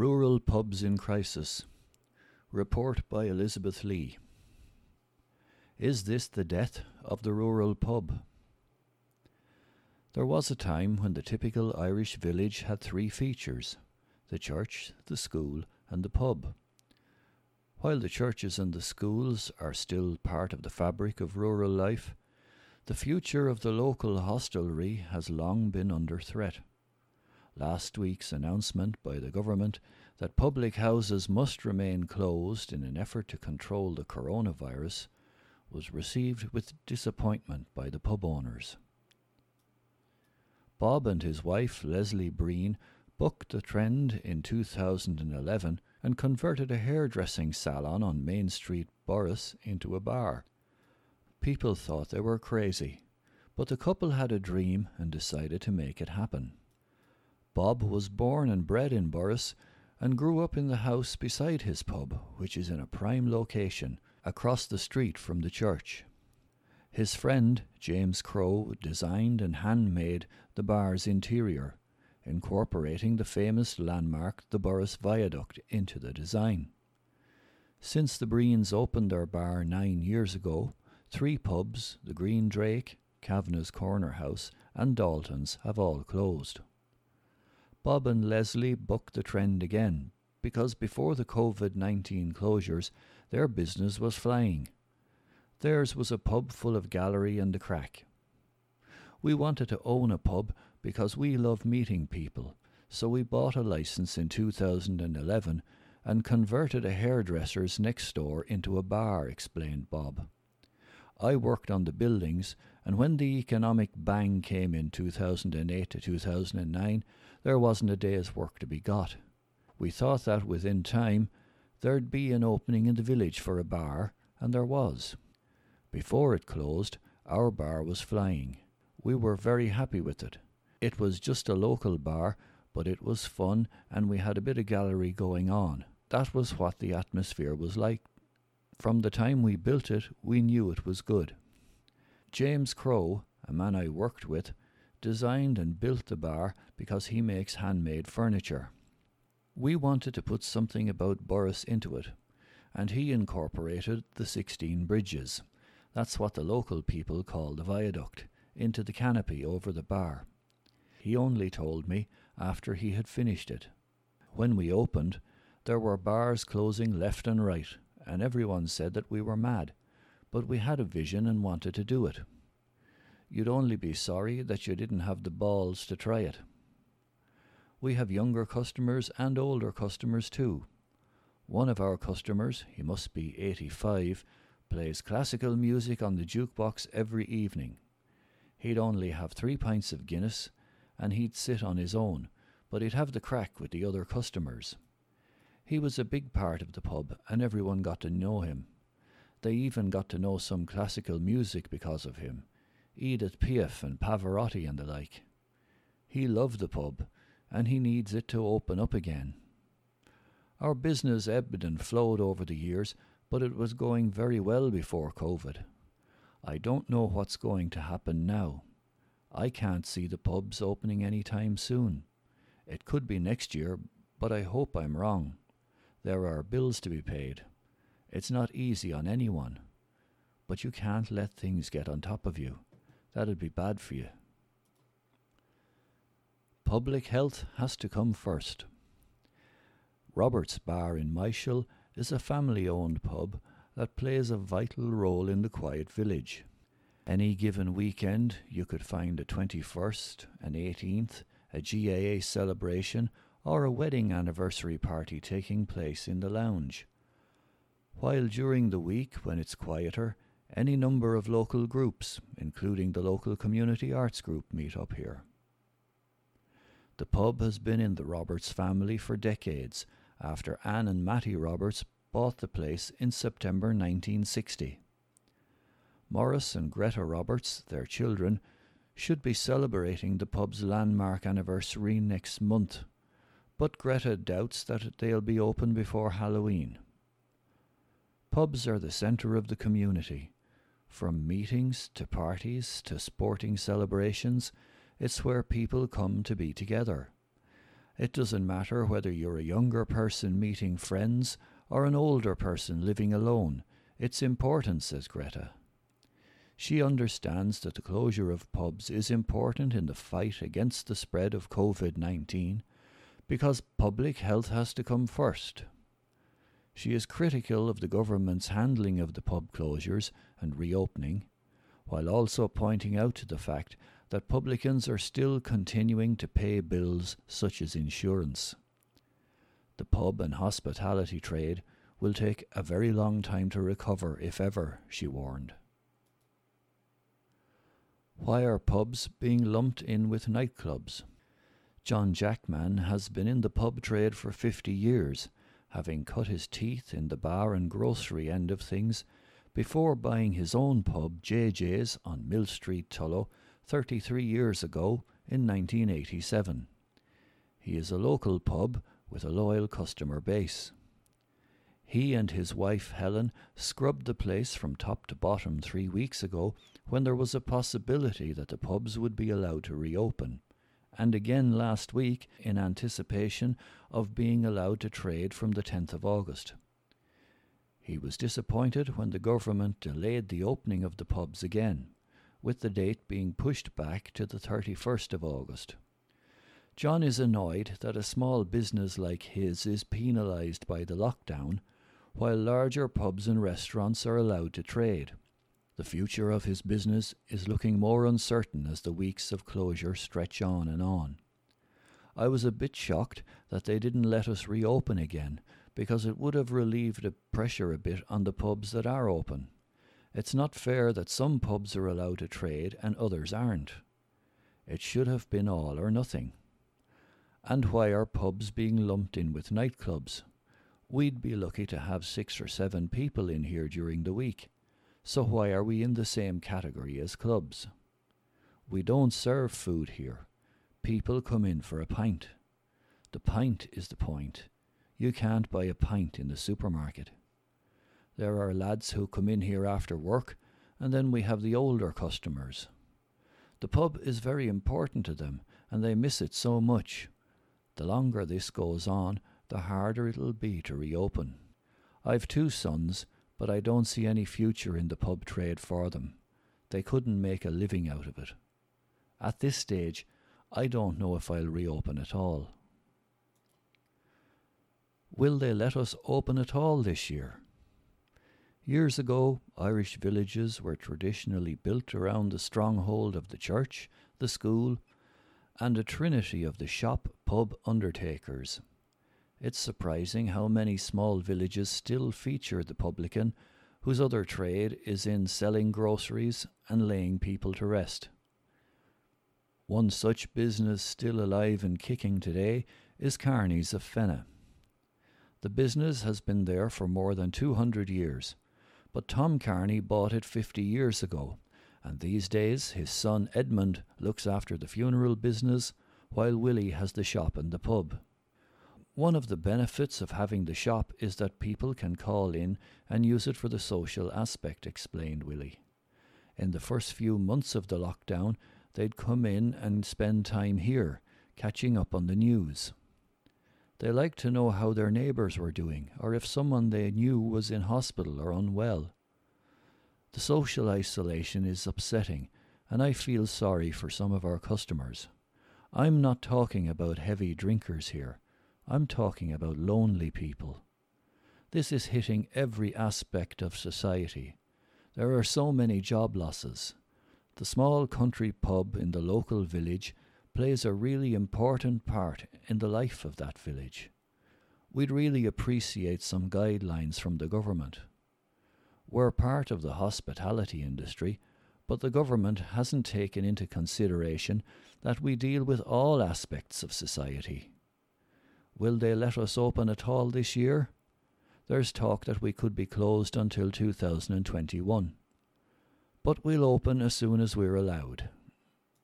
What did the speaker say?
Rural Pubs in Crisis. Report by Elizabeth Lee. Is this the death of the rural pub? There was a time when the typical Irish village had three features the church, the school, and the pub. While the churches and the schools are still part of the fabric of rural life, the future of the local hostelry has long been under threat. Last week's announcement by the government that public houses must remain closed in an effort to control the coronavirus was received with disappointment by the pub owners. Bob and his wife, Leslie Breen, booked the trend in 2011 and converted a hairdressing salon on Main Street, Borris, into a bar. People thought they were crazy, but the couple had a dream and decided to make it happen. Bob was born and bred in Borris and grew up in the house beside his pub, which is in a prime location across the street from the church. His friend, James Crow, designed and handmade the bar's interior, incorporating the famous landmark, the Borris Viaduct, into the design. Since the Breens opened their bar nine years ago, three pubs, the Green Drake, Kavanagh's Corner House, and Dalton's, have all closed. Bob and Leslie booked the trend again because before the COVID 19 closures, their business was flying. Theirs was a pub full of gallery and the crack. We wanted to own a pub because we love meeting people, so we bought a license in 2011 and converted a hairdresser's next door into a bar, explained Bob. I worked on the buildings, and when the economic bang came in 2008 to 2009, there wasn't a day's work to be got. We thought that within time there'd be an opening in the village for a bar, and there was. Before it closed, our bar was flying. We were very happy with it. It was just a local bar, but it was fun and we had a bit of gallery going on. That was what the atmosphere was like. From the time we built it, we knew it was good. James Crow, a man I worked with, designed and built the bar because he makes handmade furniture. We wanted to put something about Borris into it, and he incorporated the 16 bridges. That's what the local people call the viaduct, into the canopy over the bar. He only told me after he had finished it. When we opened, there were bars closing left and right, and everyone said that we were mad, but we had a vision and wanted to do it. You'd only be sorry that you didn't have the balls to try it. We have younger customers and older customers too. One of our customers, he must be 85, plays classical music on the jukebox every evening. He'd only have three pints of Guinness and he'd sit on his own, but he'd have the crack with the other customers. He was a big part of the pub, and everyone got to know him. They even got to know some classical music because of him Edith Piaf and Pavarotti and the like. He loved the pub, and he needs it to open up again. Our business ebbed and flowed over the years, but it was going very well before COVID. I don't know what's going to happen now. I can't see the pubs opening any time soon. It could be next year, but I hope I'm wrong. There are bills to be paid. It's not easy on anyone. But you can't let things get on top of you. That'd be bad for you. Public health has to come first. Robert's Bar in Myshall is a family owned pub that plays a vital role in the quiet village. Any given weekend, you could find a 21st, an 18th, a GAA celebration, or a wedding anniversary party taking place in the lounge. While during the week, when it's quieter, any number of local groups, including the local community arts group, meet up here. The pub has been in the Roberts family for decades after Anne and Mattie Roberts bought the place in September 1960. Morris and Greta Roberts, their children, should be celebrating the pub's landmark anniversary next month, but Greta doubts that they'll be open before Halloween. Pubs are the centre of the community. From meetings to parties to sporting celebrations, it's where people come to be together. It doesn't matter whether you're a younger person meeting friends or an older person living alone. It's important, says Greta. She understands that the closure of pubs is important in the fight against the spread of COVID 19 because public health has to come first. She is critical of the government's handling of the pub closures and reopening, while also pointing out the fact that publicans are still continuing to pay bills such as insurance. The pub and hospitality trade will take a very long time to recover, if ever, she warned. Why are pubs being lumped in with nightclubs? John Jackman has been in the pub trade for 50 years, having cut his teeth in the bar and grocery end of things before buying his own pub, JJ's, on Mill Street, Tullow, 33 years ago in 1987. He is a local pub with a loyal customer base. He and his wife Helen scrubbed the place from top to bottom three weeks ago when there was a possibility that the pubs would be allowed to reopen, and again last week in anticipation of being allowed to trade from the 10th of August. He was disappointed when the government delayed the opening of the pubs again with the date being pushed back to the 31st of August. John is annoyed that a small business like his is penalised by the lockdown, while larger pubs and restaurants are allowed to trade. The future of his business is looking more uncertain as the weeks of closure stretch on and on. I was a bit shocked that they didn't let us reopen again, because it would have relieved the pressure a bit on the pubs that are open. It's not fair that some pubs are allowed to trade and others aren't. It should have been all or nothing. And why are pubs being lumped in with nightclubs? We'd be lucky to have six or seven people in here during the week, so why are we in the same category as clubs? We don't serve food here. People come in for a pint. The pint is the point. You can't buy a pint in the supermarket. There are lads who come in here after work, and then we have the older customers. The pub is very important to them, and they miss it so much. The longer this goes on, the harder it'll be to reopen. I've two sons, but I don't see any future in the pub trade for them. They couldn't make a living out of it. At this stage, I don't know if I'll reopen at all. Will they let us open at all this year? Years ago, Irish villages were traditionally built around the stronghold of the church, the school, and a trinity of the shop pub undertakers. It's surprising how many small villages still feature the publican, whose other trade is in selling groceries and laying people to rest. One such business still alive and kicking today is Carney's of Fenagh. The business has been there for more than 200 years but Tom Carney bought it 50 years ago, and these days his son Edmund looks after the funeral business while Willie has the shop and the pub. One of the benefits of having the shop is that people can call in and use it for the social aspect, explained Willie. In the first few months of the lockdown, they'd come in and spend time here, catching up on the news. They liked to know how their neighbours were doing, or if someone they knew was in hospital or unwell. The social isolation is upsetting, and I feel sorry for some of our customers. I'm not talking about heavy drinkers here. I'm talking about lonely people. This is hitting every aspect of society. There are so many job losses. The small country pub in the local village plays a really important part in the life of that village. We'd really appreciate some guidelines from the government. We're part of the hospitality industry, but the government hasn't taken into consideration that we deal with all aspects of society. Will they let us open at all this year? There's talk that we could be closed until 2021. But we'll open as soon as we're allowed.